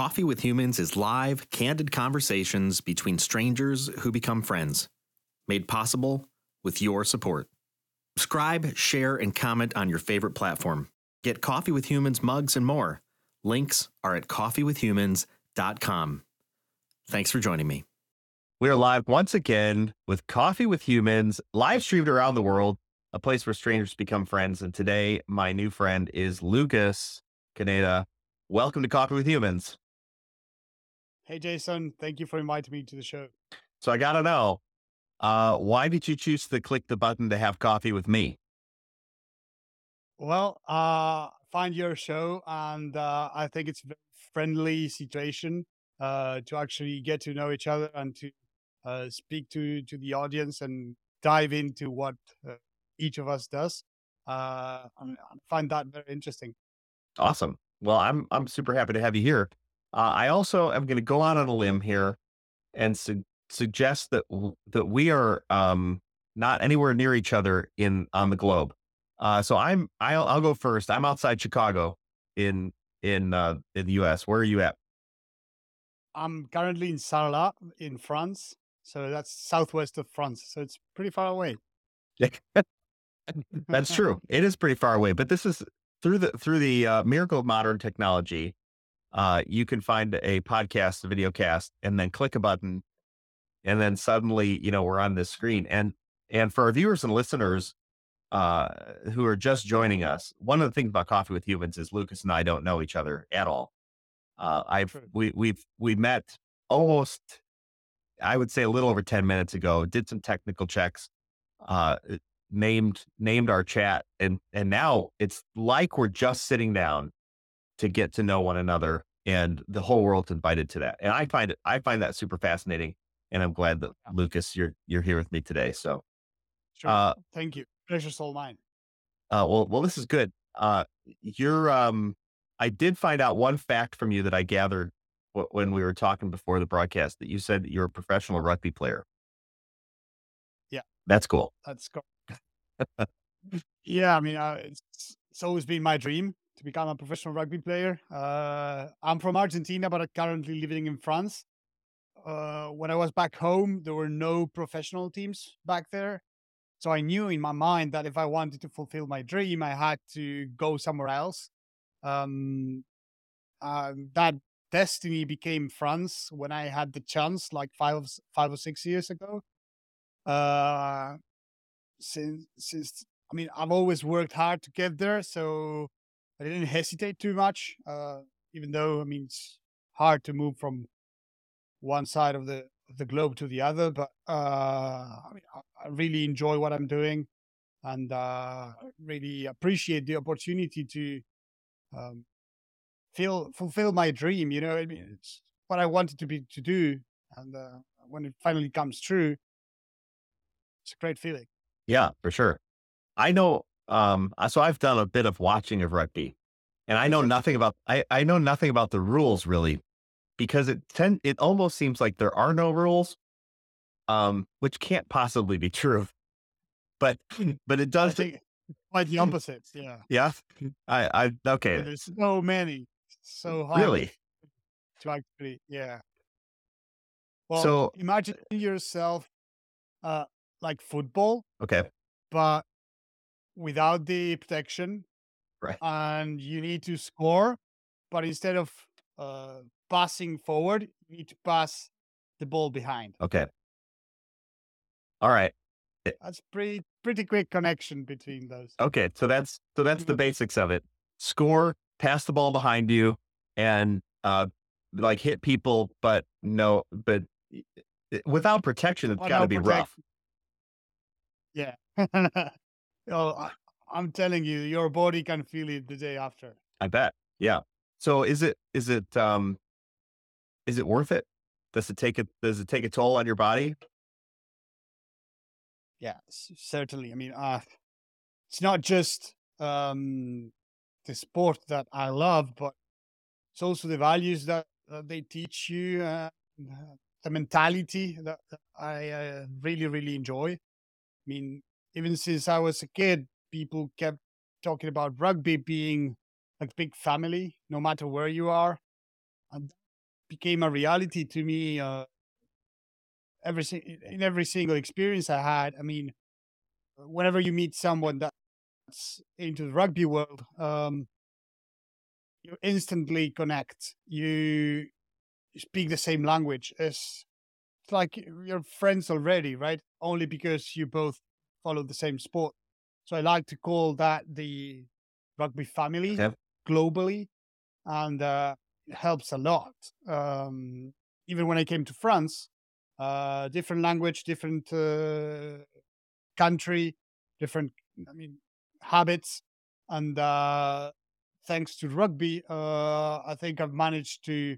Coffee with Humans is live, candid conversations between strangers who become friends, made possible with your support. Subscribe, share, and comment on your favorite platform. Get Coffee with Humans mugs and more. Links are at coffeewithhumans.com. Thanks for joining me. We are live once again with Coffee with Humans, live streamed around the world, a place where strangers become friends. And today, my new friend is Lucas Caneda. Welcome to Coffee with Humans. Hey, Jason. Thank you for inviting me to the show. So I got to know, uh, why did you choose to click the button to have coffee with me? Well, uh, find your show, and uh, I think it's a friendly situation uh, to actually get to know each other and to uh, speak to to the audience and dive into what uh, each of us does. Uh, I find that very interesting. Awesome. Well, I'm I'm super happy to have you here. Uh, I also am going to go out on a limb here and su- suggest that w- that we are um, not anywhere near each other in on the globe. Uh, so I'm I'll, I'll go first. I'm outside Chicago in in uh, in the U.S. Where are you at? I'm currently in Sarlat in France, so that's southwest of France. So it's pretty far away. That's true. It is pretty far away, but this is through the through the uh, miracle of modern technology. Uh, you can find a podcast, a video cast, and then click a button, and then suddenly, you know, we're on this screen. And and for our viewers and listeners uh, who are just joining us, one of the things about Coffee with Humans is Lucas and I don't know each other at all. Uh, I've we we've we met almost, I would say, a little over ten minutes ago. Did some technical checks. Uh, named named our chat and and now it's like we're just sitting down to get to know one another and the whole world's invited to that and i find it i find that super fascinating and i'm glad that Yeah. lucas you're you're here with me today so Sure. uh Thank you. Pleasure's all mine. uh well well this is good uh you're um i did find out one fact from you that i gathered wh- when we were talking before the broadcast that you said that you're a professional rugby player Yeah. that's cool That's correct. yeah, I mean, uh, it's, it's always been my dream to become a professional rugby player. Uh, I'm from Argentina, but I'm currently living in France. Uh, when I was back home, there were no professional teams back there. So I knew in my mind that if I wanted to fulfill my dream, I had to go somewhere else. Um, uh, that destiny became France when I had the chance, like five, five or six years ago. Uh, since since I mean I've always worked hard to get there, so I didn't hesitate too much. Uh, even though I mean it's hard to move from one side of the of the globe to the other, but uh, I mean I, really enjoy what I'm doing, and uh, really appreciate the opportunity to um, feel fulfill my dream. You know, I mean it's what I wanted to be to do, and uh, when it finally comes true, it's a great feeling. Yeah, for sure. I know. Um, uh, so I've done a bit of watching of rugby, and I know nothing about. I I know nothing about the rules really, because it tend it almost seems like there are no rules, um, which can't possibly be true. But but it does. think quite the opposite. Yeah. Yeah. I I okay. There's so many, so hard Really. to actually, yeah. Well, So imagine yourself, uh, like football, okay. but without the protection, Right. and you need to score, but instead of uh passing forward, you need to pass the ball behind. Okay. All right. That's pretty pretty quick connection between those. Okay. So that's so that's the Mhm. basics of it. Score, pass the ball behind you, and uh, like hit people, but no, but i- i- without protection, it's got to be rough. Yeah. oh, I, I'm telling you, your body can feel it the day after. I bet. Yeah. So is it is it um is it worth it? Does it take it does it take a toll on your body? Yeah, certainly. I mean, uh, it's not just um, the sport that I love, but it's also the values that, that they teach you, uh, the mentality that, that I uh, really, really enjoy. I mean, even since I was a kid, people kept talking about rugby being like big family, no matter where you are. And became a reality to me. Uh, every in every single experience I had. I mean, whenever you meet someone that's into the rugby world, um, you instantly connect. You speak the same language. It's, it's like you're friends already, right? Only because you both follow the same sport. So I like to call that the rugby family okay. globally, and uh, it helps a lot. Um, even when I came to France, uh, different language, different uh, country, different, I mean, habits, and uh, thanks to rugby, uh, I think I've managed to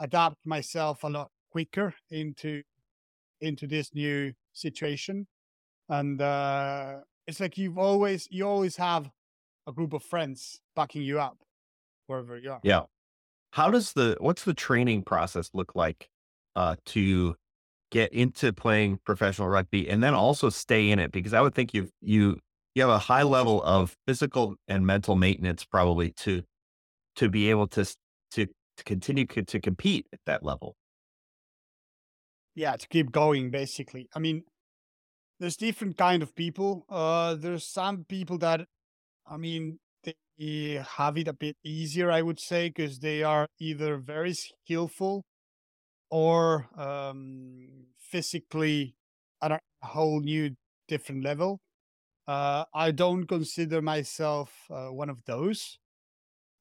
adapt myself a lot quicker into into this new situation, and uh, it's like you've always you always have a group of friends backing you up wherever you are. Yeah. How does the what's the training process look like uh, to get into playing professional rugby and then also stay in it? Because I would think you you you have a high level of physical and mental maintenance probably to to be able to to, to continue to, to compete at that level. Yeah, to keep going basically. I mean, there's different kind of people. Uh there's some people that I mean they have it a bit easier, I would say, because they are either very skillful or um, physically at a whole new different level. Uh, I don't consider myself uh, one of those,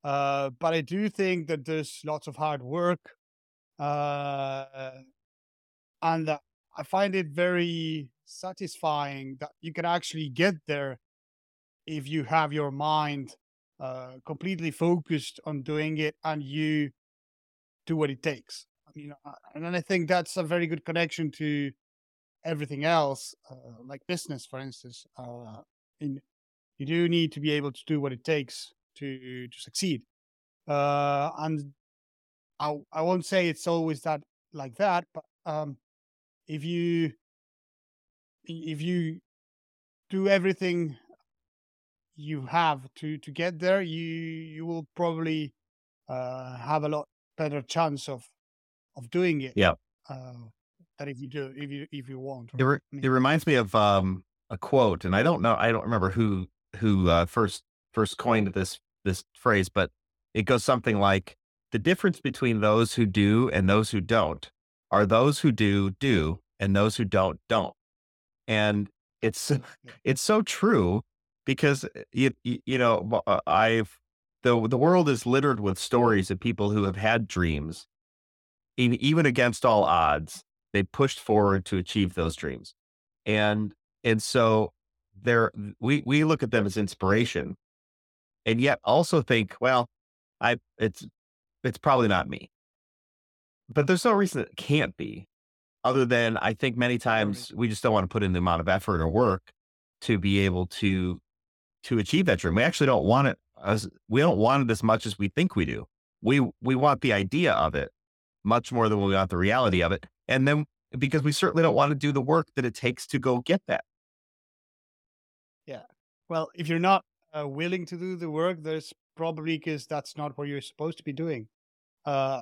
uh, but I do think that there's lots of hard work, uh, and I find it very satisfying that you can actually get there if you have your mind uh, completely focused on doing it and you do what it takes. I mean, and I think that's a very good connection to everything else, uh, like business, for instance. Uh, in, you do need to be able to do what it takes to to succeed. Uh, and I I won't say it's always that like that, but um, if you if you do everything you have to to get there, you you will probably uh, have a lot better chance of of doing it. Yeah. Uh, that if you do, if you if you want. It, re- it reminds me of um, a quote, and I don't know, I don't remember who who uh, first first coined this this phrase, but it goes something like, "The difference between those who do and those who don't are those who do do, and those who don't don't." And it's it's so true because uh, you you know uh, I've the the world is littered with stories of people who have had dreams, even against all odds, they pushed forward to achieve those dreams, and and so there we we look at them as inspiration, and yet also think, well, I it's it's probably not me, but there's no reason it can't be, other than I think many times we just don't want to put in the amount of effort or work to be able to to achieve that dream. We actually don't want it as we don't want it as much as we think we do. We we want the idea of it much more than we want the reality of it. And then because we certainly don't want to do the work that it takes to go get that. Yeah. Well, if you're not uh, willing to do the work, there's probably because that's not what you're supposed to be doing. Uh,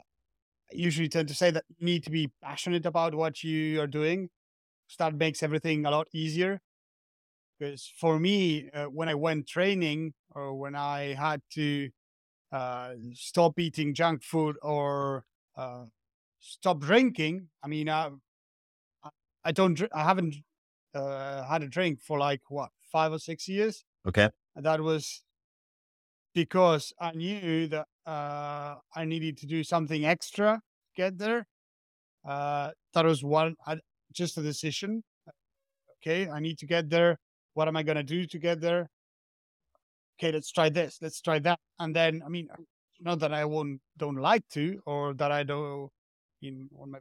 usually tend to say that you need to be passionate about what you are doing. So that makes everything a lot easier. Because for me, uh, when I went training or when I had to uh, stop eating junk food or uh, stop drinking, I mean, I, I don't, I haven't uh, had a drink for like what five or six years. Okay, and that was because I knew that uh, I needed to do something extra to get there. Uh, that was one, just a decision. Okay, I need to get there what am I going to do to get there? Okay, let's try this. Let's try that. And then, I mean, not that I won't don't like to, or that I don't. In when my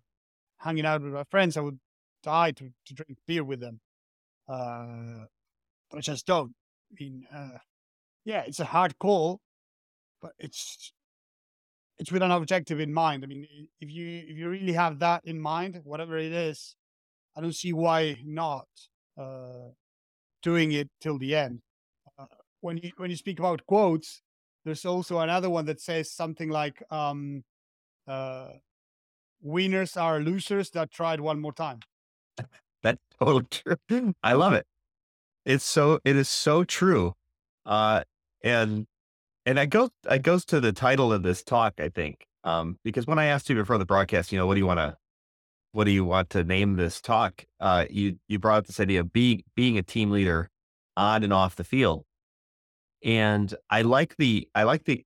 hanging out with my friends, I would die to to drink beer with them. Uh, but I just don't. I mean, uh, yeah, it's a hard call, but it's it's with an objective in mind. I mean, if you if you really have that in mind, whatever it is, I don't see why not. Uh, doing it till the end. Uh, when you when you speak about quotes, there's also another one that says something like, um, uh, winners are losers that tried one more time. That's totally true. I love it. It's so it is so true. Uh and and I go I goes to the title of this talk, I think. Um, because when I asked you before the broadcast, you know, what do you want to what do you want to name this talk? Uh you you brought up this idea of being being a team leader on and off the field. And I like the I like the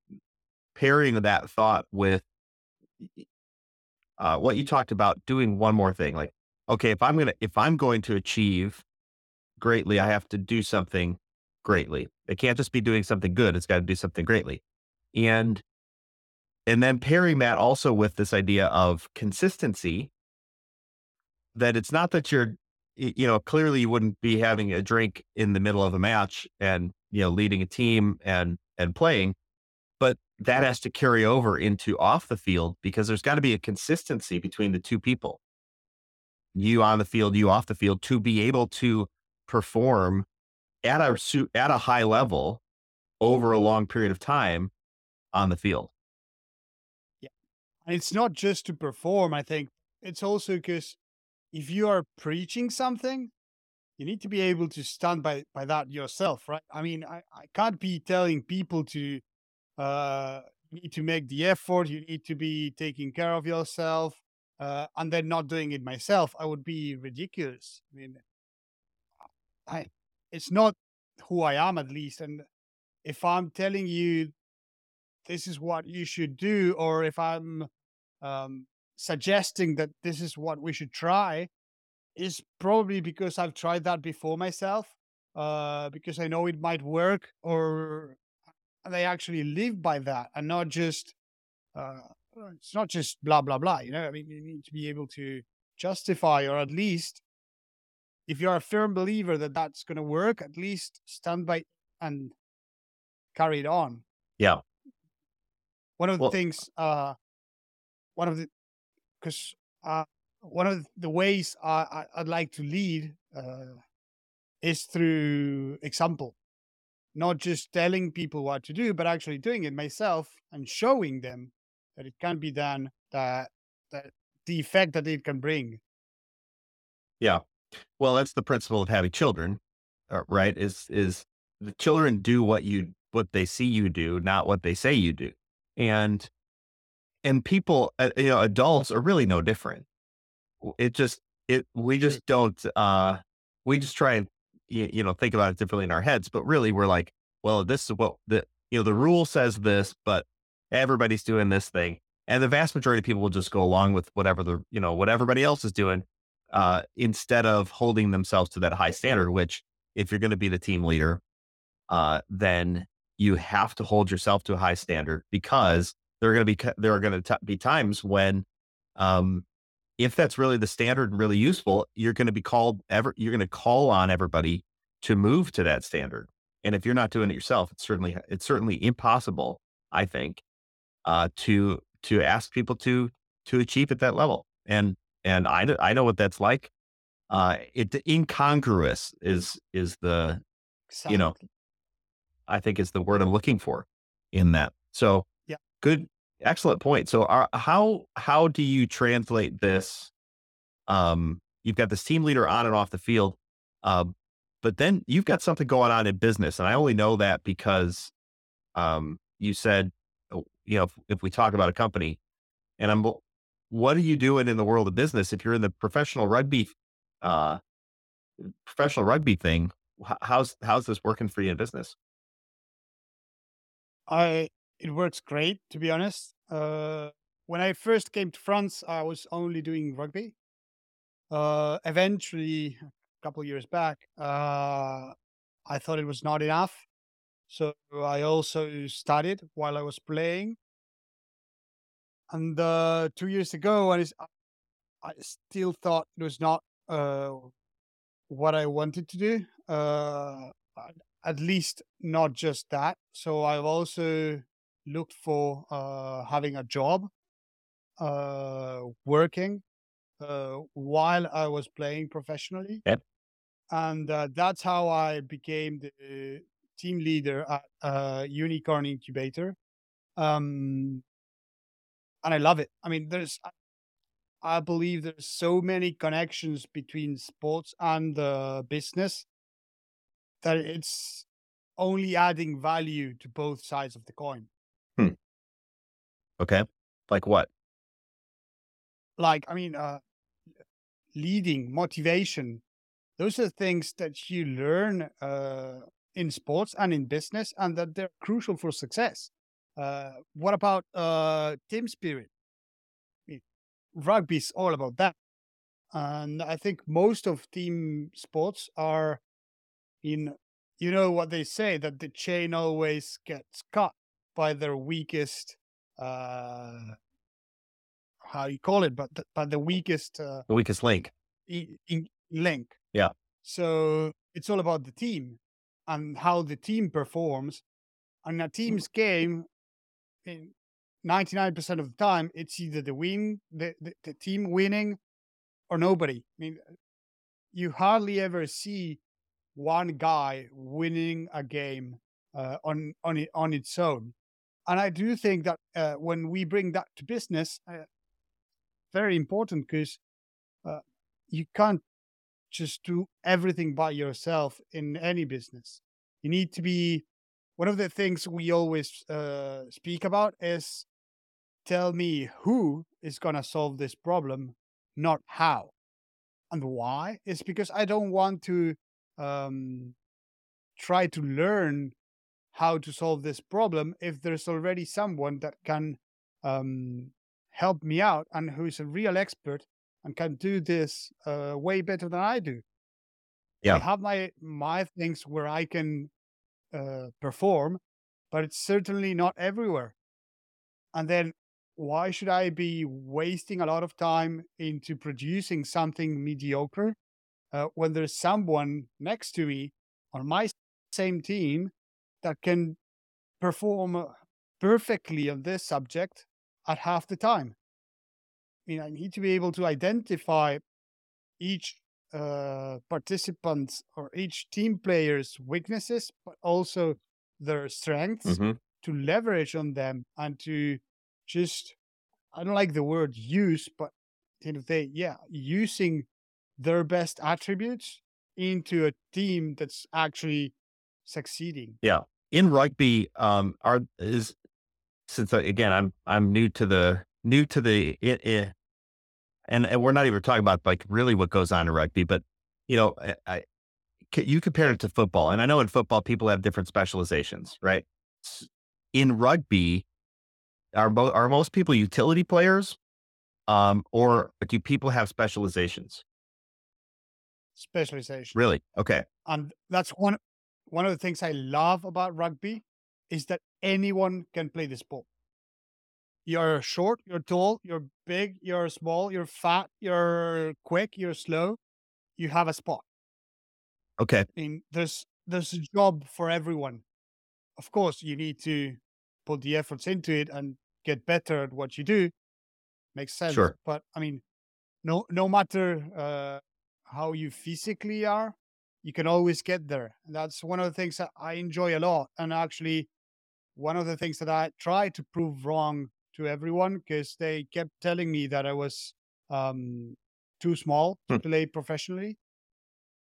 pairing of that thought with uh, what you talked about doing one more thing. Like, okay, if I'm gonna if I'm going to achieve greatly, I have to do something greatly. It can't just be doing something good. It's got to do something greatly. And and then pairing that also with this idea of consistency that it's not that you're you know clearly you wouldn't be having a drink in the middle of a match and you know leading a team and and playing but that has to carry over into off the field because there's got to be a consistency between the two people you on the field you off the field to be able to perform at a at a high level over a long period of time on the field. Yeah. And it's not just to perform, I think. It's also because if you are preaching something, you need to be able to stand by by that yourself, right? I mean, I, I can't be telling people to uh need to make the effort, you need to be taking care of yourself, uh, and then not doing it myself. I would be ridiculous. I mean, I it's not who I am at least. And if I'm telling you this is what you should do, or if I'm um, suggesting that this is what we should try, is probably because I've tried that before myself, uh, because I know it might work, or they actually live by that, and not just uh, it's not just blah blah blah. You know, I mean, you need to be able to justify or at least if you're a firm believer that that's going to work, at least stand by and carry it on. Yeah. One of the well, things, uh, one of the, because uh, one of the ways I, I'd like to lead uh, is through example, not just telling people what to do, but actually doing it myself and showing them that it can be done, that, that the effect that it can bring. Yeah. Well, that's the principle of having children, uh, right? Is is the children do what you what they see you do, not what they say you do, and and people, uh, you know, adults are really no different. It just it we just don't uh we just try and you, you know think about it differently in our heads, but really we're like, well, this is what the you know the rule says this, but everybody's doing this thing, and the vast majority of people will just go along with whatever the you know what everybody else is doing uh, instead of holding themselves to that high standard, which if you're going to be the team leader, uh, then you have to hold yourself to a high standard because there are going to be, there are going to be times when, um, if that's really the standard and really useful, you're going to be called ever, you're going to call on everybody to move to that standard. And if you're not doing it yourself, it's certainly, it's certainly impossible, I think, uh, to, to ask people to, to achieve at that level. And and I, I know what that's like. Uh, it incongruous is is the exactly. you know I think is the word I'm looking for in that. So yeah, good, excellent point. So how how do you translate this? Um, you've got this team leader on and off the field, uh, but then you've got something going on in business, and I only know that because um, you said, oh, you know, if, if we talk about a company, and I'm what are you doing in the world of business? If you're in the professional rugby uh professional rugby thing how's how's this working for you in business? I it works great to be honest. Uh when i first came to france i was only doing rugby. Uh eventually a couple years back uh i thought it was not enough. So i also studied while i was playing and uh, two years ago, I, I still thought it was not uh, what I wanted to do. Uh, at least not just that. So I've also looked for uh, having a job, uh, working uh, while I was playing professionally. Yep. And uh, that's how I became the team leader at uh, Unicorn Incubator. Um, and I love it. I mean, there's I believe there's so many connections between sports and uh, business that it's only adding value to both sides of the coin. Hmm. Okay. Like what? Like, I mean, uh, leading, motivation, those are things that you learn uh, in sports and in business, and that they're crucial for success. Uh, what about uh, team spirit? Rugby is all about that, and I think most of team sports are in. You know what they say that the chain always gets cut by their weakest. Uh, how you call it, but th- by the weakest uh, The weakest link. in, in link. Yeah. So it's all about the team and how the team performs. And a team's game, in 99% of the time, it's either the win, the, the, the team winning, or nobody. I mean, you hardly ever see one guy winning a game uh, on on it, on its own. And I do think that uh, when we bring that to business, uh, very important because uh, you can't just do everything by yourself in any business. You need to be. One of the things we always uh, speak about is tell me who is going to solve this problem, not how. And why? Is because I don't want to um, try to learn how to solve this problem if there's already someone that can um, help me out and who's a real expert and can do this uh, way better than I do. Yeah. I have my my things where I can uh, perform, but it's certainly not everywhere. And then why should I be wasting a lot of time into producing something mediocre uh, when there's someone next to me on my same team that can perform perfectly on this subject at half the time? I mean, I need to be able to identify each uh, participant's or each team player's weaknesses, but also their strengths Mhm. to leverage on them and to just, I don't like the word use, but at the end of the yeah, using their best attributes into a team that's actually succeeding. Yeah. In rugby um are is since uh, again i'm i'm new to the new to the it, it and, and we're not even talking about like really what goes on in rugby but you know I, I you compare it to football and i know in football people have different specializations right in rugby are mo- are most people utility players um or do people have specializations Specialization. really okay and that's one one of the things I love about rugby is that anyone can play the sport. You're short, you're tall, you're big, you're small, you're fat, you're quick, you're slow. You have a spot. okay I mean, there's there's a job for everyone. Of course, you need to put the efforts into it and get better at what you do. Makes sense. Sure. But I mean, no no matter uh, how you physically are, you can always get there. And that's one of the things that I enjoy a lot. And actually, one of the things that I try to prove wrong to everyone because they kept telling me that I was um, too small to Hmm. play professionally.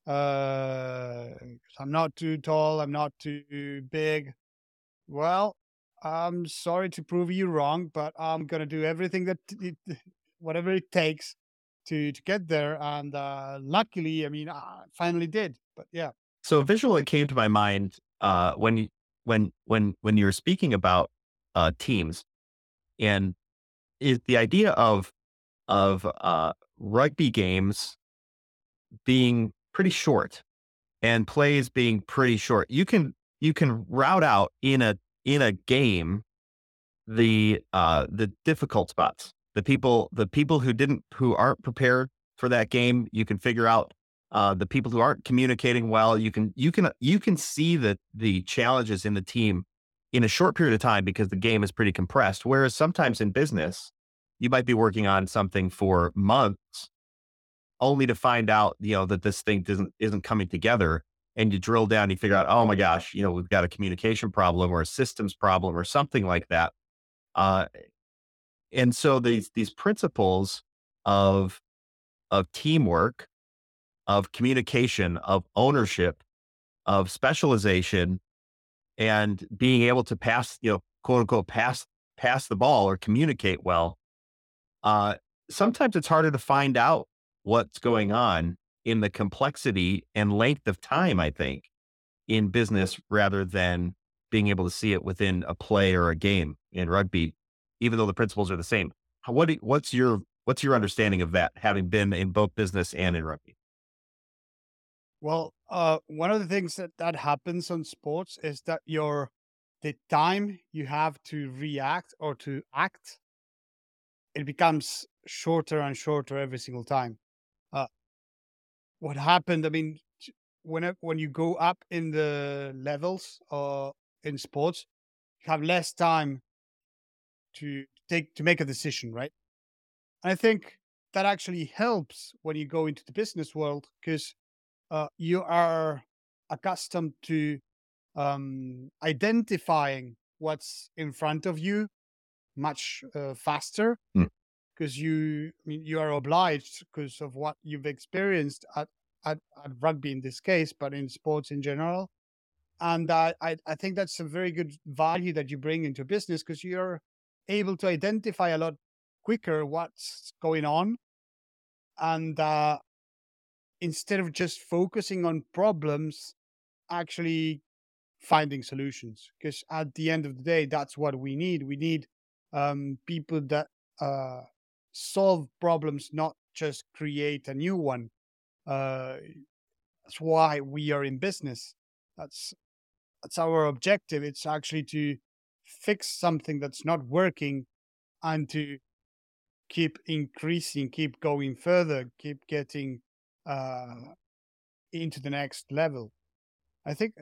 Uh, I'm not too tall. I'm not too big. Well, I'm sorry to prove you wrong, but I'm gonna do everything that it, whatever it takes to to get there. And uh, luckily, I mean, I finally did. But yeah, So a visual that came to my mind uh, when you, when when when you were speaking about uh, teams, and is the idea of of uh, rugby games being pretty short and plays being pretty short. You can you can route out in a in a game the uh, the difficult spots. The people the people who didn't who aren't prepared for that game. You can figure out uh, the people who aren't communicating well. You can you can you can see the the challenges in the team in a short period of time because the game is pretty compressed. Whereas sometimes in business, you might be working on something for months, only to find out you know that this thing doesn't isn't coming together. And you drill down, you figure out, oh my gosh, you know, we've got a communication problem or a systems problem or something like that. Uh, and so these these principles of of teamwork, of communication, of ownership, of specialization, and being able to pass, you know, quote unquote, pass pass the ball or communicate well. Uh, sometimes it's harder to find out what's going on in the complexity and length of time. I think in business rather than being able to see it within a play or a game in rugby, even though the principles are the same. What what's your what's your understanding of that, having been in both business and in rugby? Well, uh, one of the things that that happens on sports is that your the time you have to react or to act, it becomes shorter and shorter every single time. Uh, what happened? I mean, when when you go up in the levels or uh, in sports, you have less time to take to make a decision, right? And I think that actually helps when you go into the business world because uh, you are accustomed to um, identifying what's in front of you much uh, faster because mm. you I mean, you are obliged because of what you've experienced at, at, at rugby in this case, but in sports in general. And uh, I, I think that's a very good value that you bring into business because you're able to identify a lot quicker what's going on. And uh, instead of just focusing on problems, actually finding solutions. Because at the end of the day, that's what we need. We need um, people that uh, solve problems, not just create a new one. Uh, that's why we are in business. That's that's our objective. It's actually to fix something that's not working and to keep increasing, keep going further, keep getting uh, into the next level. I think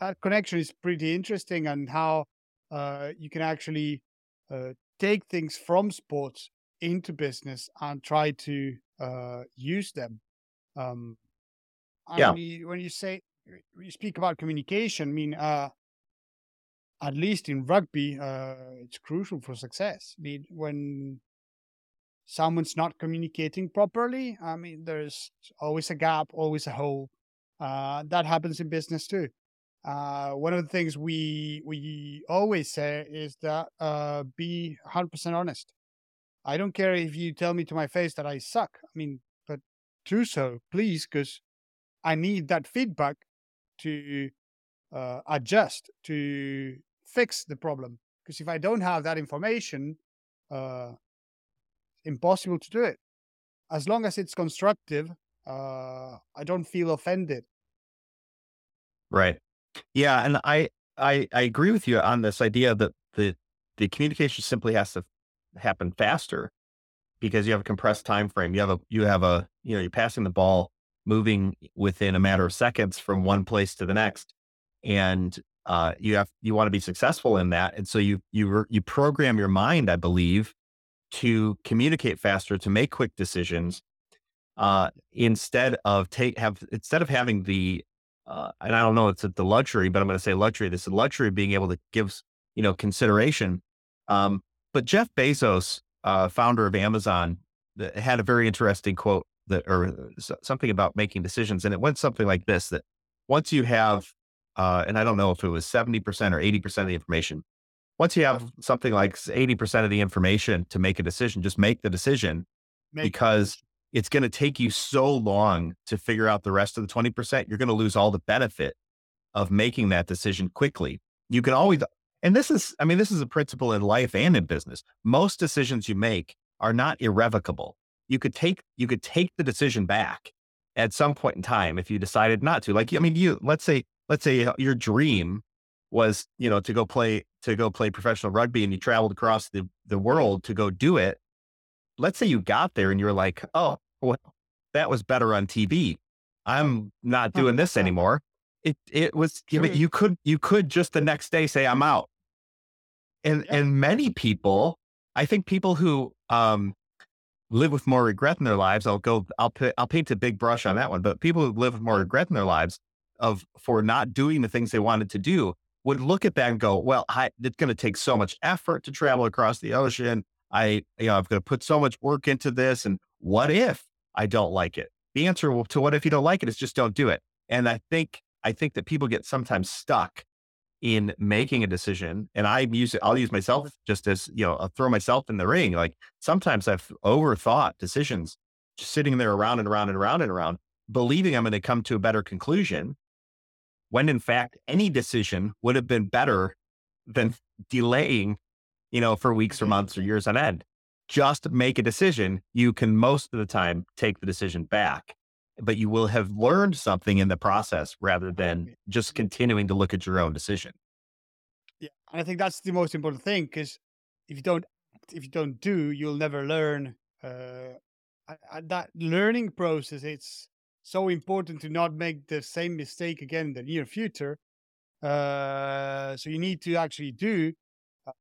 that connection is pretty interesting and how uh, you can actually uh, take things from sports into business and try to uh, use them. Um, yeah. When you, when you say you speak about communication, I mean, uh, at least in rugby, uh, it's crucial for success. I mean, when someone's not communicating properly, I mean, there's always a gap, always a hole. Uh, that happens in business too. Uh, one of the things we we always say is that uh, be 100% honest. I don't care if you tell me to my face that I suck. I mean, but do so, please, because I need that feedback to uh, adjust, to fix the problem. Because if I don't have that information, uh, impossible to do it. As long as it's constructive, uh, I don't feel offended. Right. Yeah, and I, I I agree with you on this idea that the the communication simply has to happen faster because you have a compressed time frame. You have a you have a you know you're passing the ball moving within a matter of seconds from one place to the next, and uh, you have you want to be successful in that, and so you you you program your mind, I believe, to communicate faster, to make quick decisions, uh, instead of take have instead of having the uh, and I don't know it's the luxury, but I'm going to say luxury. This is luxury of being able to give you know consideration. Um, but Jeff Bezos, uh, founder of Amazon, had a very interesting quote that or something about making decisions, and it went something like this: that once you have, uh, and I don't know if it was seventy percent or eighty percent of the information, once you have something like 80% of the information to make a decision, just make the decision make because it's going to take you so long to figure out the rest of the 20%. You're going to lose all the benefit of making that decision quickly. You can always, and this is, I mean, this is a principle in life and in business. Most decisions you make are not irrevocable. You could take, you could take the decision back at some point in time if you decided not to. Like, I mean, you, let's say, let's say uh, your dream was, you know, to go play to go play professional rugby and you traveled across the, the world to go do it. Let's say you got there and you're like, oh, well, that was better on TV. I'm not doing this anymore. It it was sure. you could you could just the next day say I'm out. And yeah. and many people, I think people who um live with more regret in their lives, I'll go I'll I'll paint a big brush on that one, but people who live with more regret in their lives of for not doing the things they wanted to do would look at that and go, well, I, it's going to take so much effort to travel across the ocean. I, you know, I'm going to put so much work into this. And what if I don't like it? The answer to what if you don't like it is just don't do it. And I think, I think that people get sometimes stuck in making a decision. And I use it, I'll use myself just as, you know, I'll throw myself in the ring. Like sometimes I've overthought decisions, just sitting there around and around and around and around, believing I'm going to come to a better conclusion when in fact any decision would have been better than delaying, you know, for weeks or mm-hmm. months or years on end. Just make a decision. You can most of the time take the decision back, but you will have learned something in the process rather than just continuing to look at your own decision. Yeah. And I think that's the most important thing because if you don't, if you don't do, you'll never learn. Uh, that learning process, it's so important to not make the same mistake again in the near future. Uh, so you need to actually do. Uh,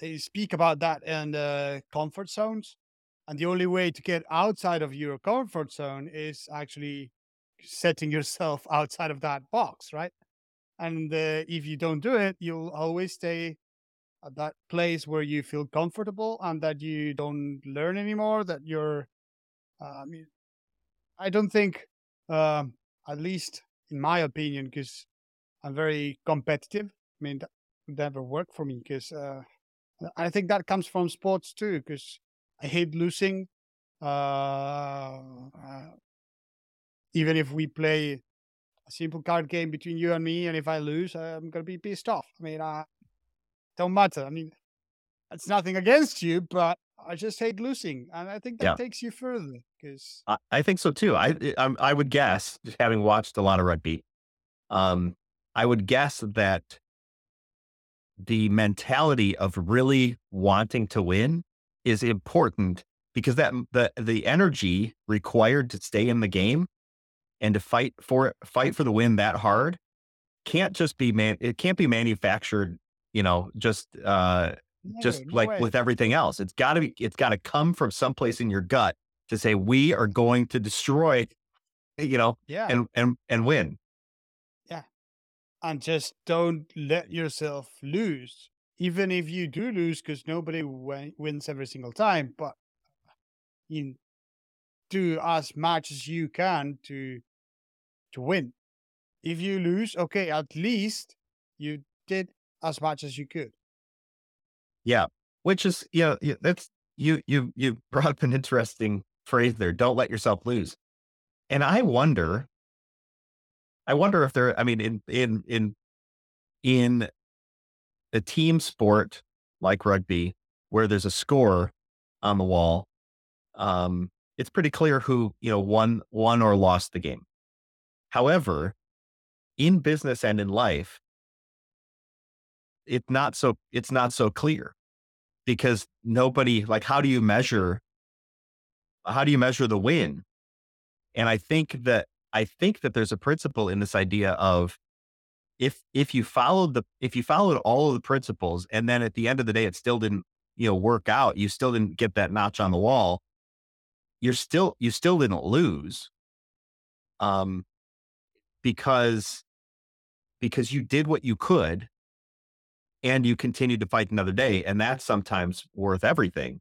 they speak about that in the comfort zones, and the only way to get outside of your comfort zone is actually setting yourself outside of that box, right? And uh, if you don't do it, you'll always stay at that place where you feel comfortable and that you don't learn anymore. That you're, uh, I mean, I don't think, uh, at least in my opinion, because I'm very competitive. I mean, that would never work for me because uh, I think that comes from sports too. Because I hate losing. Uh, uh, even if we play a simple card game between you and me, and if I lose, I'm gonna be pissed off. I mean, uh, don't matter. I mean, it's nothing against you, but I just hate losing, and I think that yeah. takes you further. Because I, I, think so too. I, I I would guess, just having watched a lot of rugby, um, I would guess that the mentality of really wanting to win is important because that the the energy required to stay in the game and to fight for fight for the win that hard can't just be man it can't be manufactured you know just uh no, just no like way. with everything else it's got to be it's got to come from someplace in your gut to say we are going to destroy you know yeah and and and win Yeah. and just don't let yourself lose. Even if you do lose, because nobody wins every single time, but you do as much as you can to to win. If you lose, okay, at least you did as much as you could. Yeah, which is yeah, yeah that's you you you brought up an interesting phrase there. Don't let yourself lose. And I wonder I wonder if there. I mean, in in in in a team sport like rugby, where there's a score on the wall, um, it's pretty clear who you know won won or lost the game. However, in business and in life, it's not so it's not so clear because nobody like how do you measure how do you measure the win? And I think that I think that there's a principle in this idea of if if you followed the if you followed all of the principles and then at the end of the day it still didn't you know work out, you still didn't get that notch on the wall, you're still you still didn't lose. Um because because you did what you could and you continue to fight another day and that's sometimes worth everything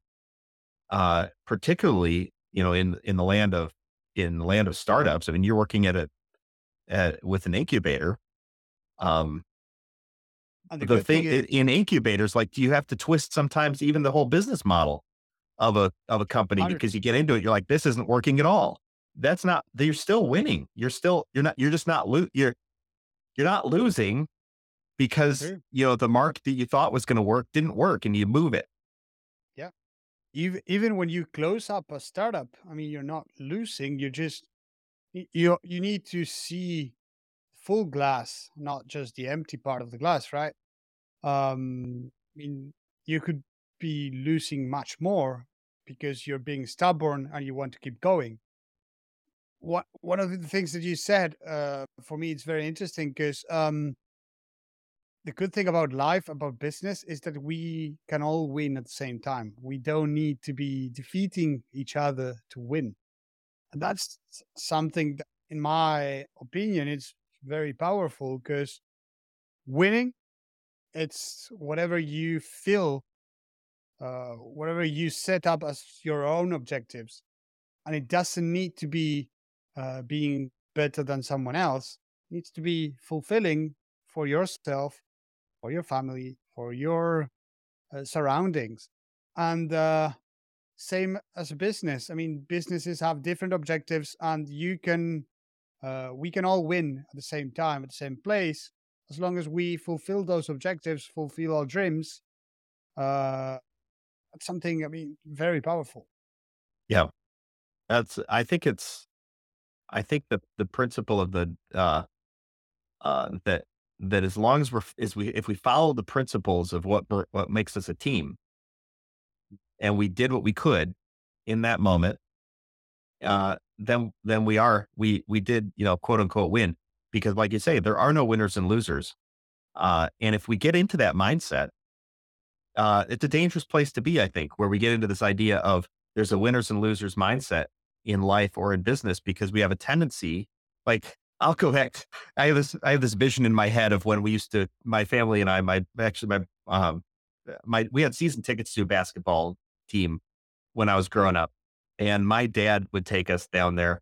uh particularly you know in in the land of in the land of startups. I mean, you're working at a at, with an incubator. Um, the, the thing, thing is, in incubators, like you have to twist sometimes even the whole business model of a of a company 100%. because you get into it, you're like, this isn't working at all. That's not. You're still winning. You're still. You're not. You're just not. Lo- you're you're not losing because you know the mark that you thought was going to work didn't work, and you move it. Even even when you close up a startup i mean you're not losing you just you you need to see full glass not just the empty part of the glass right? Um i mean you could be losing much more because you're being stubborn and you want to keep going. What one of the things that you said uh for me it's very interesting because um the good thing about life, about business, is that we can all win at the same time. We don't need to be defeating each other to win. And that's something that, in my opinion, it's very powerful because winning, it's whatever you feel uh, whatever you set up as your own objectives, and it doesn't need to be uh, being better than someone else. It needs to be fulfilling for yourself, for your family, for your uh, surroundings, and uh, same as a business. I mean, businesses have different objectives, and you can, uh, we can all win at the same time, at the same place, as long as we fulfill those objectives, fulfill our dreams. Uh, that's something, I mean, very powerful. Yeah, that's. I think it's. I think the the principle of the uh, uh, that that as long as we're as we if we follow the principles of what what makes us a team, and we did what we could in that moment, uh, then then we are we we did you know quote unquote win because like you say there are no winners and losers, uh, and if we get into that mindset, uh, it's a dangerous place to be. I think where we get into this idea of there's a winners and losers mindset in life or in business because we have a tendency like I'll go back. I have this I have this vision in my head of when we used to my family and I my actually my um uh, my we had season tickets to a basketball team when I was growing up. And my dad would take us down there.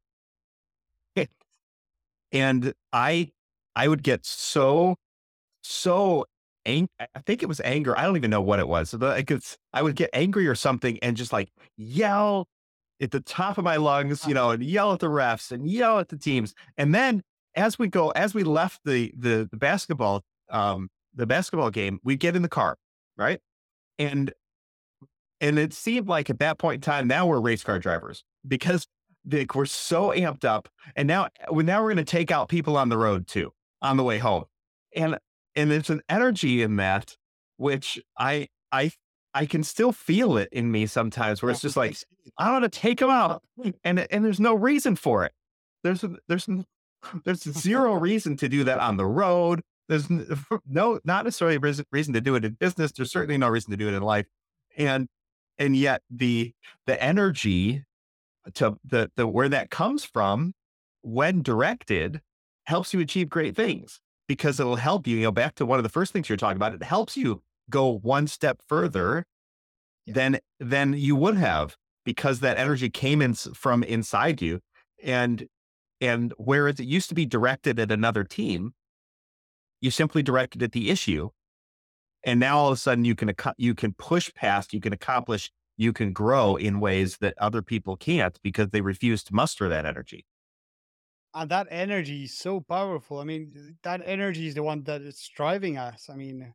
Eh, and I I would get so so ang- I think it was anger. I don't even know what it was. Like it's, I would get angry or something and just like yell at the top of my lungs, uh. you know, and yell at the refs and yell at the teams. And then as we go, as we left the the, the basketball um the basketball game, we get in the car, right? And and it seemed like at that point in time, now we're race car drivers because we're so amped up. And now, we now we're going to take out people on the road too, on the way home. And, and there's an energy in that, which I, I, I can still feel it in me sometimes where it's just like, I want to take them out. And, and there's no reason for it. There's, there's, there's zero reason to do that on the road. There's no, not necessarily reason, reason to do it in business. There's certainly no reason to do it in life. And and yet the the energy to the the where that comes from when directed helps you achieve great things because it'll help you you know back to one of the first things you're talking about it helps you go one step further yeah. than than you would have because that energy came in from inside you and and whereas it used to be directed at another team you simply directed at the issue and now all of a sudden you can you can push past, you can accomplish, you can grow in ways that other people can't because they refuse to muster that energy. And that energy is so powerful. I mean, that energy is the one that is driving us. I mean,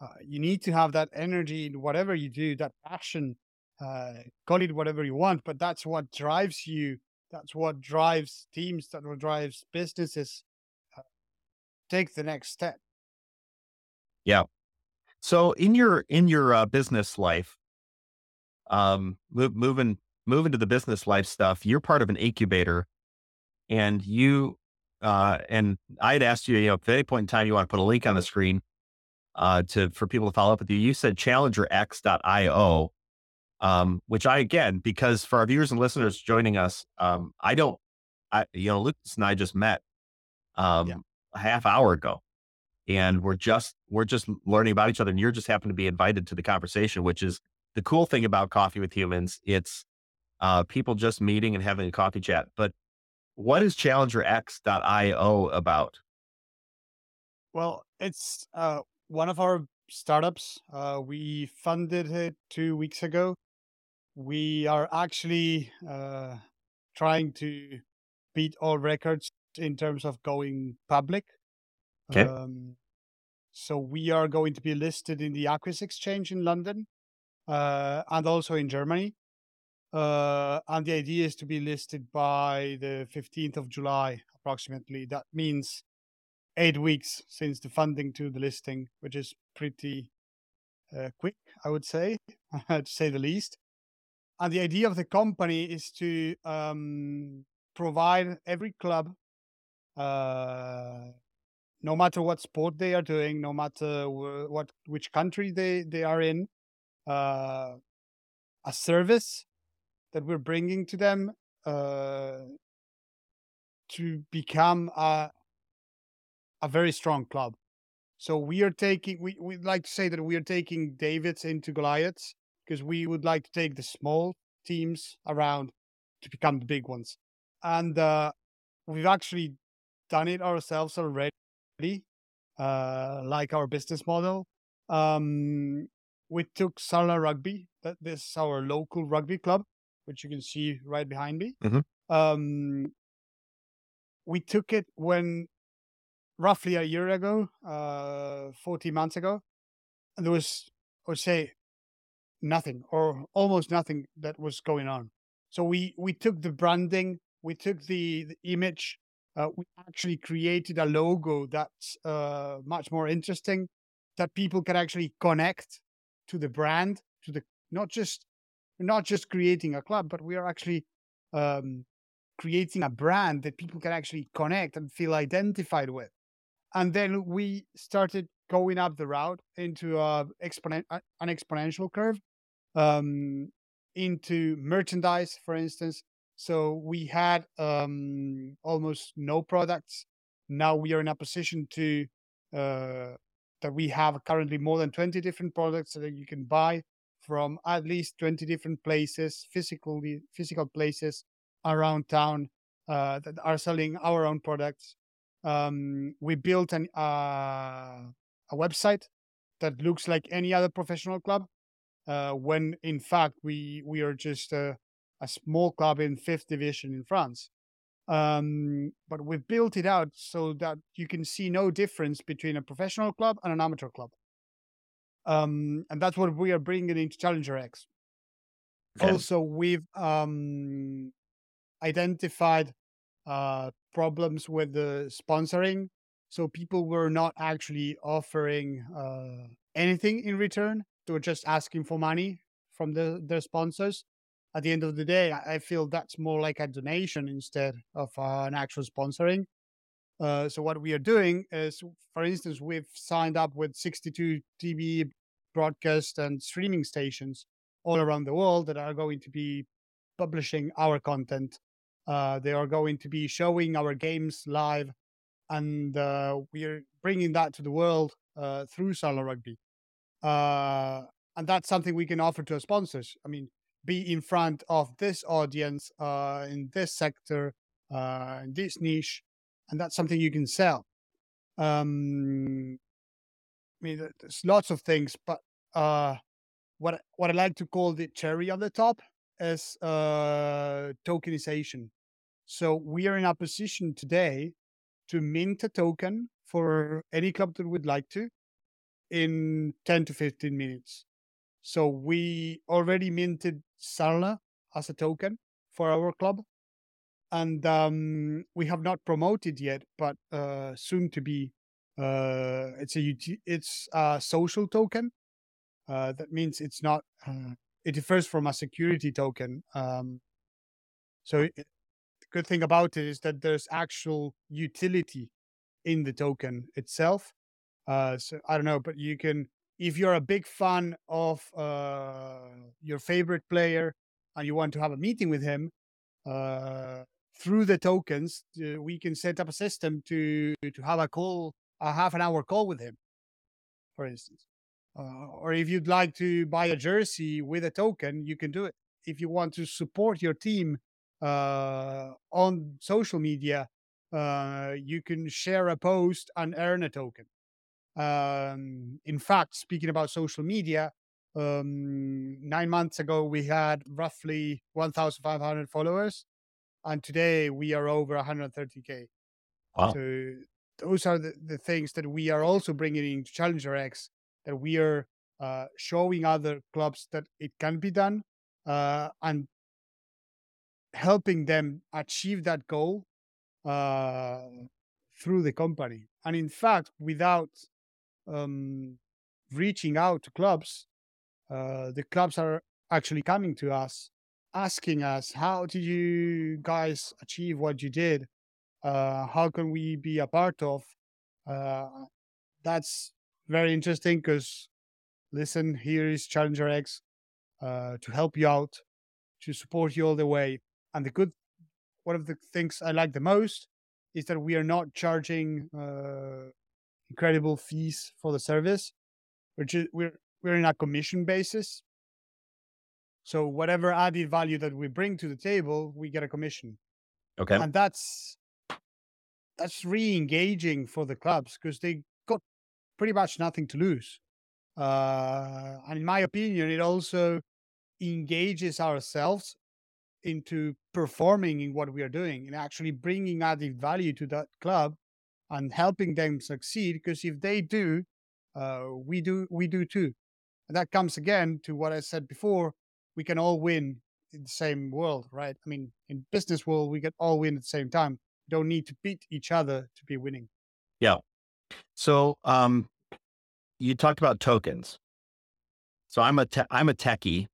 uh, you need to have that energy in whatever you do, that passion, uh, call it whatever you want, but that's what drives you. That's what drives teams, that what drives businesses. Uh, take the next step. Yeah. So in your in your uh, business life, um, move, moving moving to the business life stuff, you're part of an incubator, and you uh, and I had asked you, you know, at any point in time you want to put a link on the screen uh, to for people to follow up with you. You said challengerx.io, um, which I again because for our viewers and listeners joining us, um, I don't, I you know, Lucas and I just met um, yeah. a half hour ago and we're just we're just learning about each other and you're just happen to be invited to the conversation which is the cool thing about coffee with humans it's uh, people just meeting and having a coffee chat but what is challengerx.io about well it's uh, one of our startups uh, we funded it two weeks ago we are actually uh, trying to beat all records in terms of going public Okay. Um, so we are going to be listed in the Aquis Exchange in London uh, and also in Germany. Uh, and the idea is to be listed by the 15th of July, approximately. That means eight weeks since the funding to the listing, which is pretty uh, quick, I would say, to say the least. And the idea of the company is to um, provide every club uh, no matter what sport they are doing, no matter what which country they they are in, uh, a service that we're bringing to them uh, to become a a very strong club. So we are taking we we like to say that we are taking Davids into Goliaths because we would like to take the small teams around to become the big ones. And uh, we've actually done it ourselves already, uh, like our business model. Um, we took Sala Rugby, that this is our local rugby club, which you can see right behind me. Mhm. Um, we took it when roughly a year ago, uh, 40 months ago, and there was, I would say, nothing or almost nothing that was going on. So we we took the branding, we took the, the image, uh, we actually created a logo that's uh, much more interesting, that people can actually connect to the brand, to the not just not just creating a club, but we are actually um, creating a brand that people can actually connect and feel identified with. And then we started going up the route into a an exponential curve, um, into merchandise, for instance. So we had um, almost no products. Now we are in a position to uh, that we have currently more than 20 different products that you can buy from at least 20 different places, physically physical places around town uh, that are selling our own products. Um, we built an, uh, a website that looks like any other professional club, uh, when in fact we we are just a, a small club in fifth division in France. Um, but we've built it out so that you can see no difference between a professional club and an amateur club. Um, and that's what we are bringing into Challenger X. Okay. Also, we've um, identified uh, problems with the sponsoring. So people were not actually offering uh, anything in return. They were just asking for money from the, their sponsors. At the end of the day, I feel that's more like a donation instead of uh, an actual sponsoring. Uh, so what we are doing is, for instance, we've signed up with 62 TV broadcast and streaming stations all around the world that are going to be publishing our content. Uh, they are going to be showing our games live, and uh, we are bringing that to the world uh, through Sala Rugby. Uh, and that's something we can offer to our sponsors. I mean, be in front of this audience uh, in this sector, uh, in this niche, and that's something you can sell. Um, I mean, there's lots of things, but uh, what what I like to call the cherry on the top is uh, tokenization. So we are in a position today to mint a token for any club that would like to in 10 to 15 minutes. So we already minted Sarla as a token for our club. And um, we have not promoted yet, but uh, soon to be. Uh, it's a it's a social token. Uh, that means it's not. Uh, it differs from a security token. Um, so it, the good thing about it is that there's actual utility in the token itself. Uh, so I don't know, but you can if you're a big fan of uh, your favorite player and you want to have a meeting with him uh, through the tokens, uh, we can set up a system to to have a call, a half an hour call with him, for instance. Uh, or if you'd like to buy a jersey with a token, you can do it. If you want to support your team on social media, uh, you can share a post and earn a token. Um, in fact, speaking about social media, um, nine months ago we had roughly 1,500 followers, and today we are over 130k. Wow. So those are the, the things that we are also bringing into Challenger X that we are uh, showing other clubs that it can be done uh, and helping them achieve that goal uh, through the company. And in fact, without um, reaching out to clubs, uh, the clubs are actually coming to us, asking us, "How did you guys achieve what you did? Uh, how can we be a part of?" Uh, that's very interesting because, listen, here is Challenger X uh, to help you out, to support you all the way. And the good, one of the things I like the most is that we are not charging uh, incredible fees for the service. We're just, we're we're in a commission basis, So whatever added value that we bring to the table, we get a commission. Okay. And that's that's re-engaging for the clubs because they got pretty much nothing to lose. Uh, and in my opinion, it also engages ourselves into performing in what we are doing and actually bringing added value to that club and helping them succeed. Because if they do, uh, we do we do too. And that comes again to what I said before. We can all win in the same world, right? I mean, in business world, we can all win at the same time. We don't need to beat each other to be winning. Yeah. So, um, you talked about tokens. So I'm a te- I'm a techie,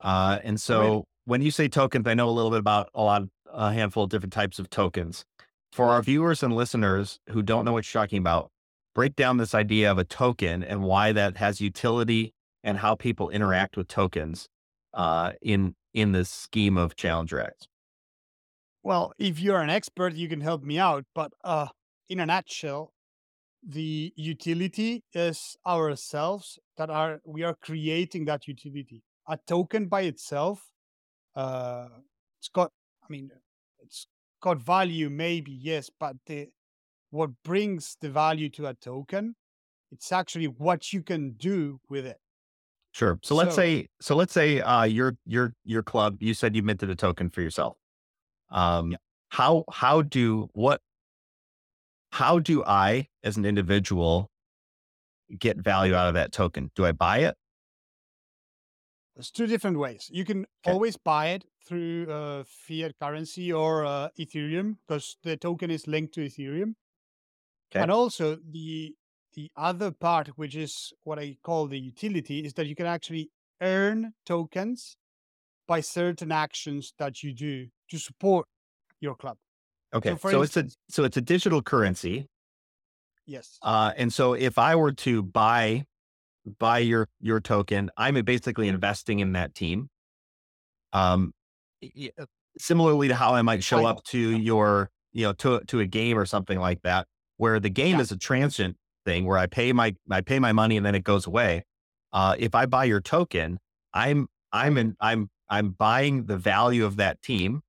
uh, and so really? when you say tokens, I know a little bit about a lot, a handful of different types of tokens. For our viewers and listeners who don't know what you're talking about, break down this idea of a token and why that has utility and how people interact with tokens uh, in in the scheme of Challenger X. Well, if you're an expert, you can help me out. But uh, in a nutshell, the utility is ourselves that are we are creating that utility. A token by itself, uh, it's got. I mean, it's got value, maybe yes, but the what brings the value to a token, it's actually what you can do with it. Sure. So let's say so let's say uh, your your your club. You said you minted a token for yourself. Um, yeah, how how do what how do I as an individual get value out of that token? Do I buy it? There's two different ways. You can Okay. always buy it through uh, fiat currency or uh, Ethereum because the token is linked to Ethereum. Okay. And also the the other part, which is what I call the utility, is that you can actually earn tokens by certain actions that you do to support your club. Okay. So, So it's a so it's a digital currency. yes, Uh, and so if I were to buy buy your your token, I'm basically investing in that team. Um, uh, similarly to how I might show up to your you know to to a game or something like that, where the game yeah, is a transient thing where I pay my I pay my money and then it goes away. Uh, if I buy your token, I'm I'm in I'm I'm buying the value of that team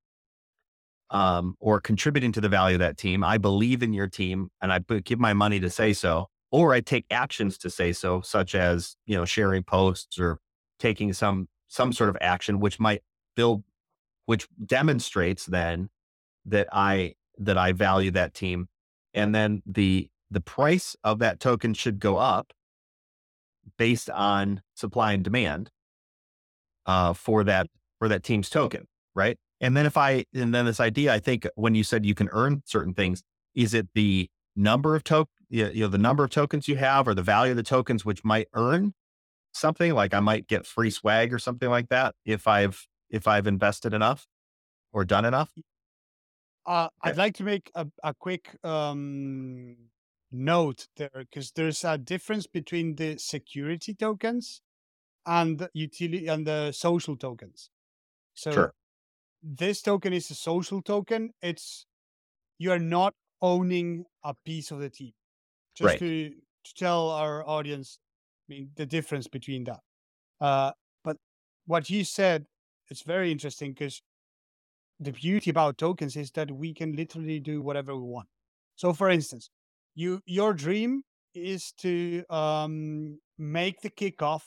um, or contributing to the value of that team. I believe in your team and I put, give my money to say so, or I take actions to say so, such as, you know, sharing posts or taking some, some sort of action, which might build, which demonstrates then that I, that I value that team. And then the, the price of that token should go up based on supply and demand uh, for that for that team's token, right? And then if I and then this idea, I think when you said you can earn certain things, is it the number of token, you know, the number of tokens you have, or the value of the tokens which might earn something? Like I might get free swag or something like that if I've if I've invested enough or done enough. uh, I'd like to make a, a quick um, note there because there's a difference between the security tokens and the utility and the social tokens. So Sure. this token is a social token. It's you are not owning a piece of the team. Just Right. to to tell our audience, I mean, the difference between that. Uh, but what you said, it's very interesting because the beauty about tokens is that we can literally do whatever we want. So, for instance, you your dream is to um, make the kickoff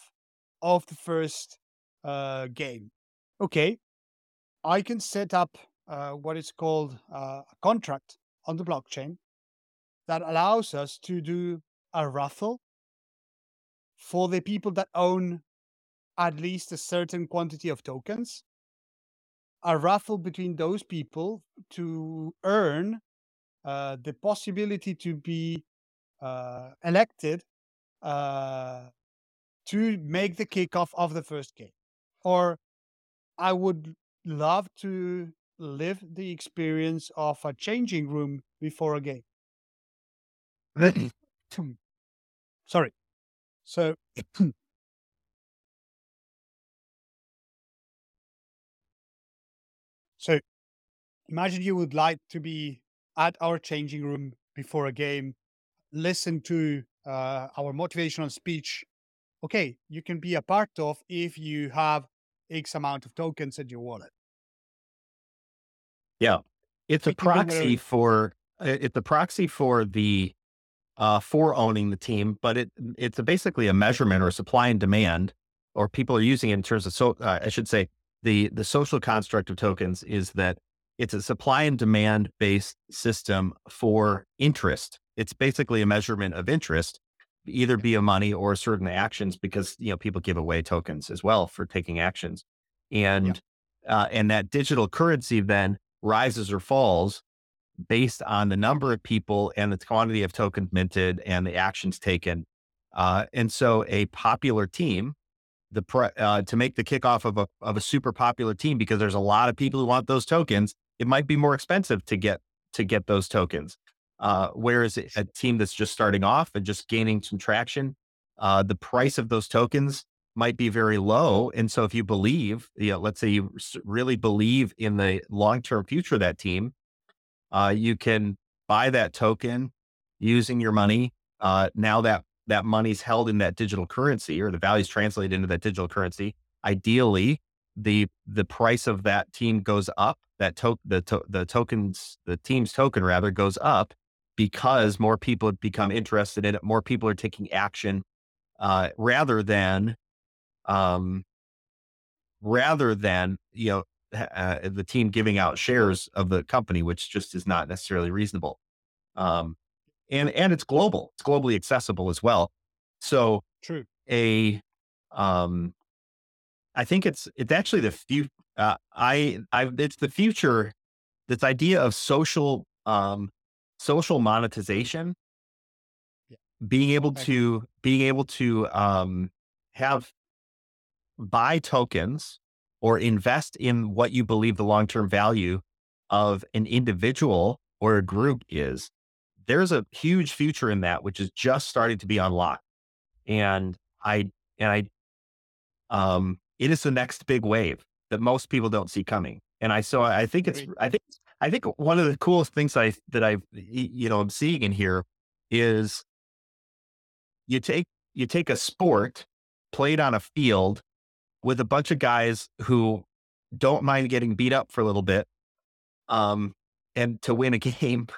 of the first uh, game. Okay, I can set up uh, what is called uh, a contract on the blockchain that allows us to do a raffle for the people that own at least a certain quantity of tokens. A raffle between those people to earn uh, the possibility to be uh, elected uh, to make the kickoff of the first game. Or I would love to live the experience of a changing room before a game. Sorry. So so imagine you would like to be at our changing room before a game, listen to uh, our motivational speech. Okay, you can be a part of if you have X amount of tokens in your wallet. Yeah, it's a proxy for it's a proxy for the uh, for owning the team, but it it's a basically a measurement or supply and demand, or people are using it in terms of so uh, I should say the the social construct of tokens is that it's a supply and demand based system for interest. It's basically a measurement of interest, either be via money or certain actions, because you know people give away tokens as well for taking actions, and yeah. uh, and that digital currency then rises or falls based on the number of people and the quantity of tokens minted and the actions taken. Uh, and so a popular team, the uh, to make the kickoff of a of a super popular team because there's a lot of people who want those tokens, it might be more expensive to get to get those tokens. Uh, whereas a team that's just starting off and just gaining some traction, uh, the price of those tokens might be very low. And so if you believe, you know, let's say you really believe in the long term future of that team, uh, you can buy that token using your money. Uh, now that that money's held in that digital currency or the value's translated into that digital currency, ideally the the price of that team goes up. That to, the to, the tokens the team's token rather goes up because more people become interested in it. More people are taking action uh, rather than um, rather than you know uh, the team giving out shares of the company, which just is not necessarily reasonable. Um, and and it's global; it's globally accessible as well. So true. A, um, I think it's it's actually the future. Uh, I I it's the future. This idea of social um, social monetization, yeah. being able to being able to um, have buy tokens or invest in what you believe the long term value of an individual or a group is, there's a huge future in that, which is just starting to be unlocked. And I, and I, um, it is the next big wave that most people don't see coming. And I, so I think it's, I think, I think one of the coolest things I, that I've, you know, I'm seeing in here is you take, you take a sport played on a field with a bunch of guys who don't mind getting beat up for a little bit um, and to win a game.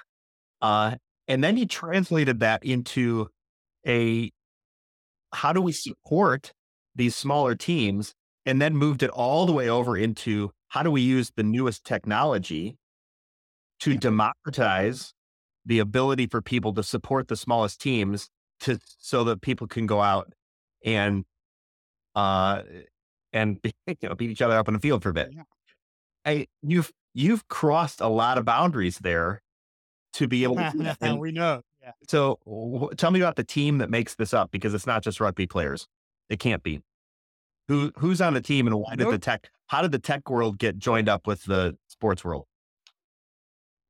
Uh, and then he translated that into a how do we support these smaller teams and then moved it all the way over into how do we use the newest technology to democratize the ability for people to support the smallest teams to so that people can go out and uh, and you know, beat each other up in the field for a bit. Yeah. I, you've you've crossed a lot of boundaries there to be able to. and, we know. Yeah. So w- tell me about the team that makes this up because it's not just rugby players. It can't be. Who who's on the team and why did the tech? How did the tech world get joined up with the sports world?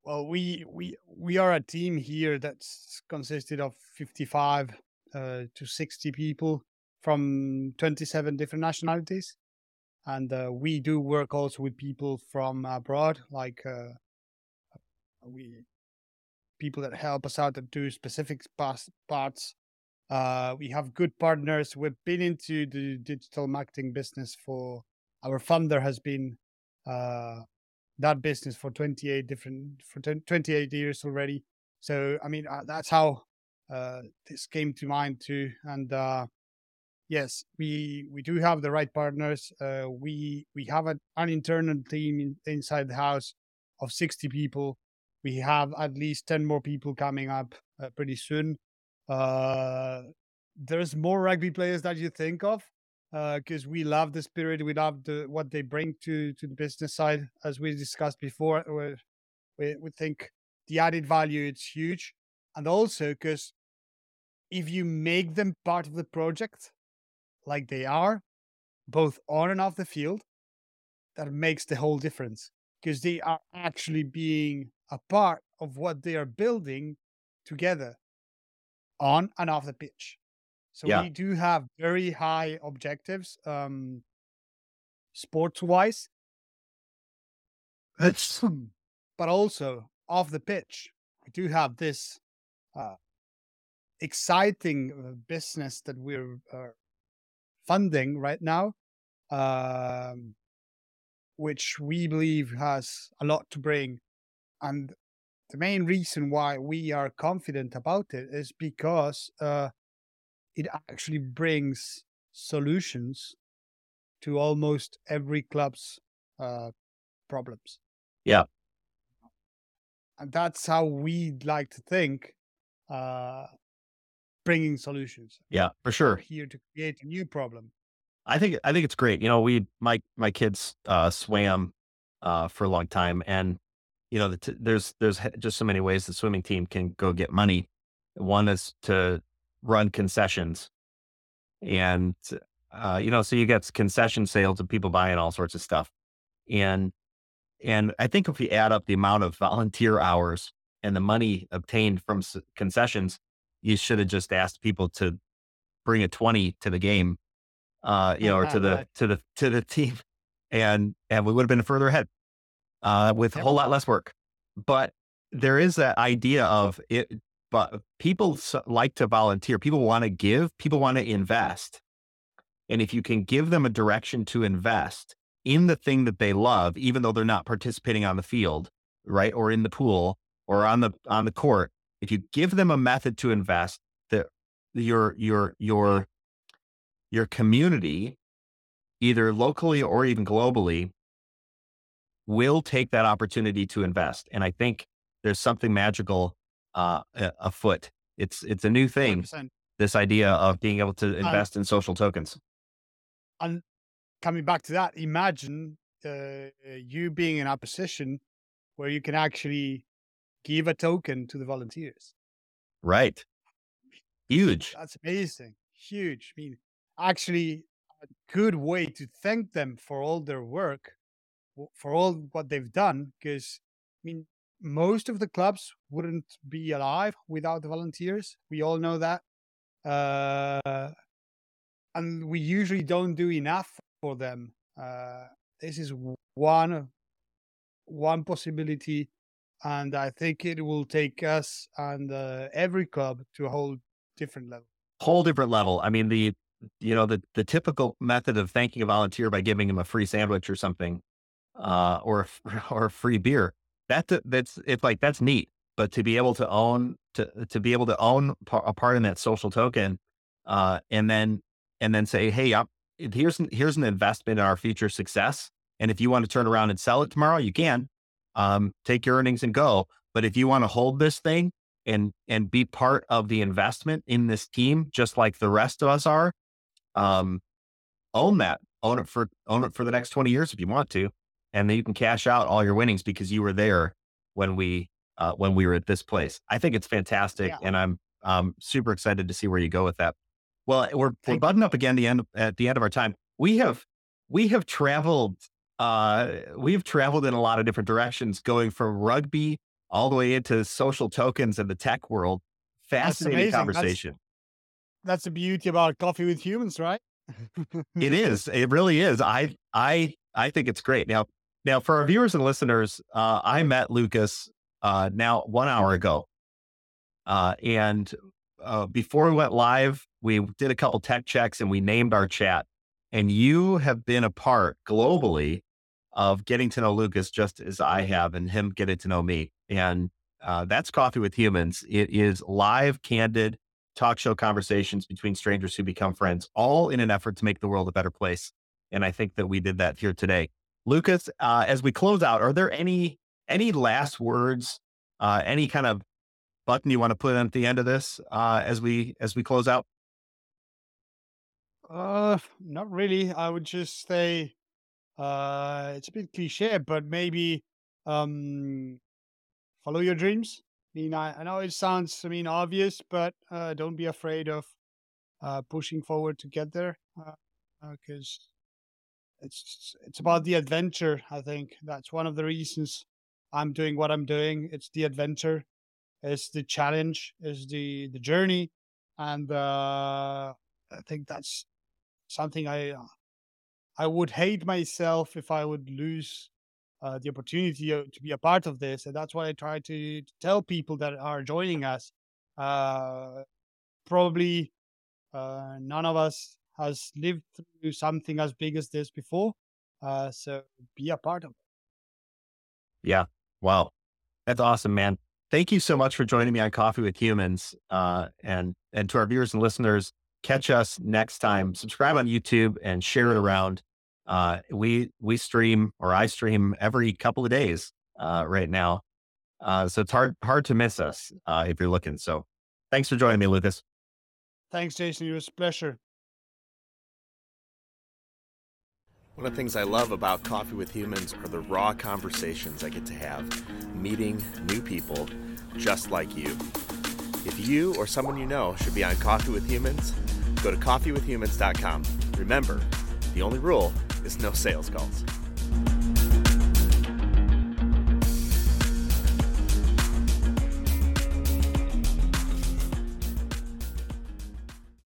Well, we we we are a team here that's consisted of fifty five uh, to sixty people from 27 different nationalities. And uh, we do work also with people from abroad, like uh, we people that help us out that do specific parts. Uh, we have good partners. We've been into the digital marketing business for our founder has been uh, that business for 28 different for 28 years already. So I mean uh, that's how uh, this came to mind too. And yes, we we do have the right partners. Uh, we we have a, an internal team in, inside the house of 60 people. We have at least 10 more people coming up uh, pretty soon. Uh, there's more rugby players that you think of because uh, we love the spirit, we love the what they bring to to the business side, as we discussed before. We we think the added value it's huge, and also because if you make them part of the project, like they are, both on and off the field, that makes the whole difference because they are actually being a part of what they are building together on and off the pitch. So yeah. we do have very high objectives, um, sports wise, but also off the pitch. We do have this uh, exciting uh, business that we're uh, funding right now. Um, which we believe has a lot to bring. And the main reason why we are confident about it is because uh, it actually brings solutions to almost every club's uh, problems. Yeah. And that's how we like to think, uh, bringing solutions. Yeah, for We're sure. here to create a new problem. I think I think it's great. You know, we my my kids uh, swam uh, for a long time, and you know, the t- there's there's just so many ways the swimming team can go get money. One is to run concessions, and uh, you know, so you get concession sales of people buying all sorts of stuff, and and I think if we add up the amount of volunteer hours and the money obtained from s- concessions, you should have just asked people to bring a twenty to the game uh, you know, or to the to the to the team, and and we would have been further ahead uh, with a whole lot less work. But there is that idea of it. But people like to volunteer. People want to give. People want to invest. And if you can give them a direction to invest in the thing that they love, even though they're not participating on the field, right, or in the pool or on the on the court, if you give them a method to invest, that your your your your community, either locally or even globally, will take that opportunity to invest. And I think there's something magical uh, afoot. It's it's a new thing. 100%. This idea of being able to invest in social tokens. And coming back to that, imagine uh, you being in a position where you can actually give a token to the volunteers. Right. Huge. That's amazing. Huge. I mean, actually, a good way to thank them for all their work, for all what they've done. Because, I mean, most of the clubs wouldn't be alive without the volunteers. We all know that. Uh, and we usually don't do enough for them. Uh, this is one one possibility, and I think it will take us and uh, every club to a whole different level. Whole different level. I mean, the you know, the the typical method of thanking a volunteer by giving him a free sandwich or something, uh, or or a free beer. That that's it's like that's neat. But to be able to own to to be able to own a part in that social token, uh, and then and then say, hey, i here's here's an investment in our future success. And if you want to turn around and sell it tomorrow, you can. Um, take your earnings and go. But if you want to hold this thing and and be part of the investment in this team, just like the rest of us are, um, own that, own it for own it for the next twenty years if you want to, and then you can cash out all your winnings because you were there when we uh, when we were at this place. I think it's fantastic, Yeah. and I'm um, super excited to see where you go with that. Well, we're we're up again the end at the end of our time. We have we have traveled uh, we've traveled in a lot of different directions, going from rugby all the way into social tokens and the tech world. Fascinating. That's- conversation. That's the beauty about coffee with humans, right? It is. It really is. I I I think it's great. Now now for our viewers and listeners, uh, I met Lucas uh, now one hour ago, uh, and uh, before we went live, we did a couple tech checks and we named our chat. And you have been a part globally of getting to know Lucas just as I have, and him getting to know me. And uh, that's Coffee with Humans. It is live, candid talk show conversations between strangers who become friends, all in an effort to make the world a better place. And I think that we did that here today. Lucas, uh, as we close out, are there any any last words, uh, any kind of button you want to put at the end of this uh, as we as we close out? Uh, not really. I would just say, uh, it's a bit cliche, but maybe, um, follow your dreams. I mean, I, I know it sounds, I mean, obvious, but uh, don't be afraid of uh, pushing forward to get there, because it's it's about the adventure. I think that's one of the reasons I'm doing what I'm doing. It's the adventure, it's the challenge, it's the the journey, and uh, I think that's something I uh, I would hate myself if I would lose uh, the opportunity uh, to be a part of this, and that's why I try to, tell people that are joining us. Uh, probably uh, none of us has lived through something as big as this before, Uh, so be a part of it. Yeah. Wow. That's awesome, man. Thank you so much for joining me on Coffee with Humans. Uh, and and to our viewers and listeners, catch us next time. Subscribe on YouTube and share it around. Uh, we we stream or I stream every couple of days uh, right now, uh, so it's hard hard to miss us uh, if you're looking. So, thanks for joining me, Lucas. Thanks, Jason. It was a pleasure. One of the things I love about Coffee with Humans are the raw conversations I get to have, meeting new people just like you. If you or someone you know should be on Coffee with Humans, go to coffeewithhumans.com. Remember, the only rule is no sales calls.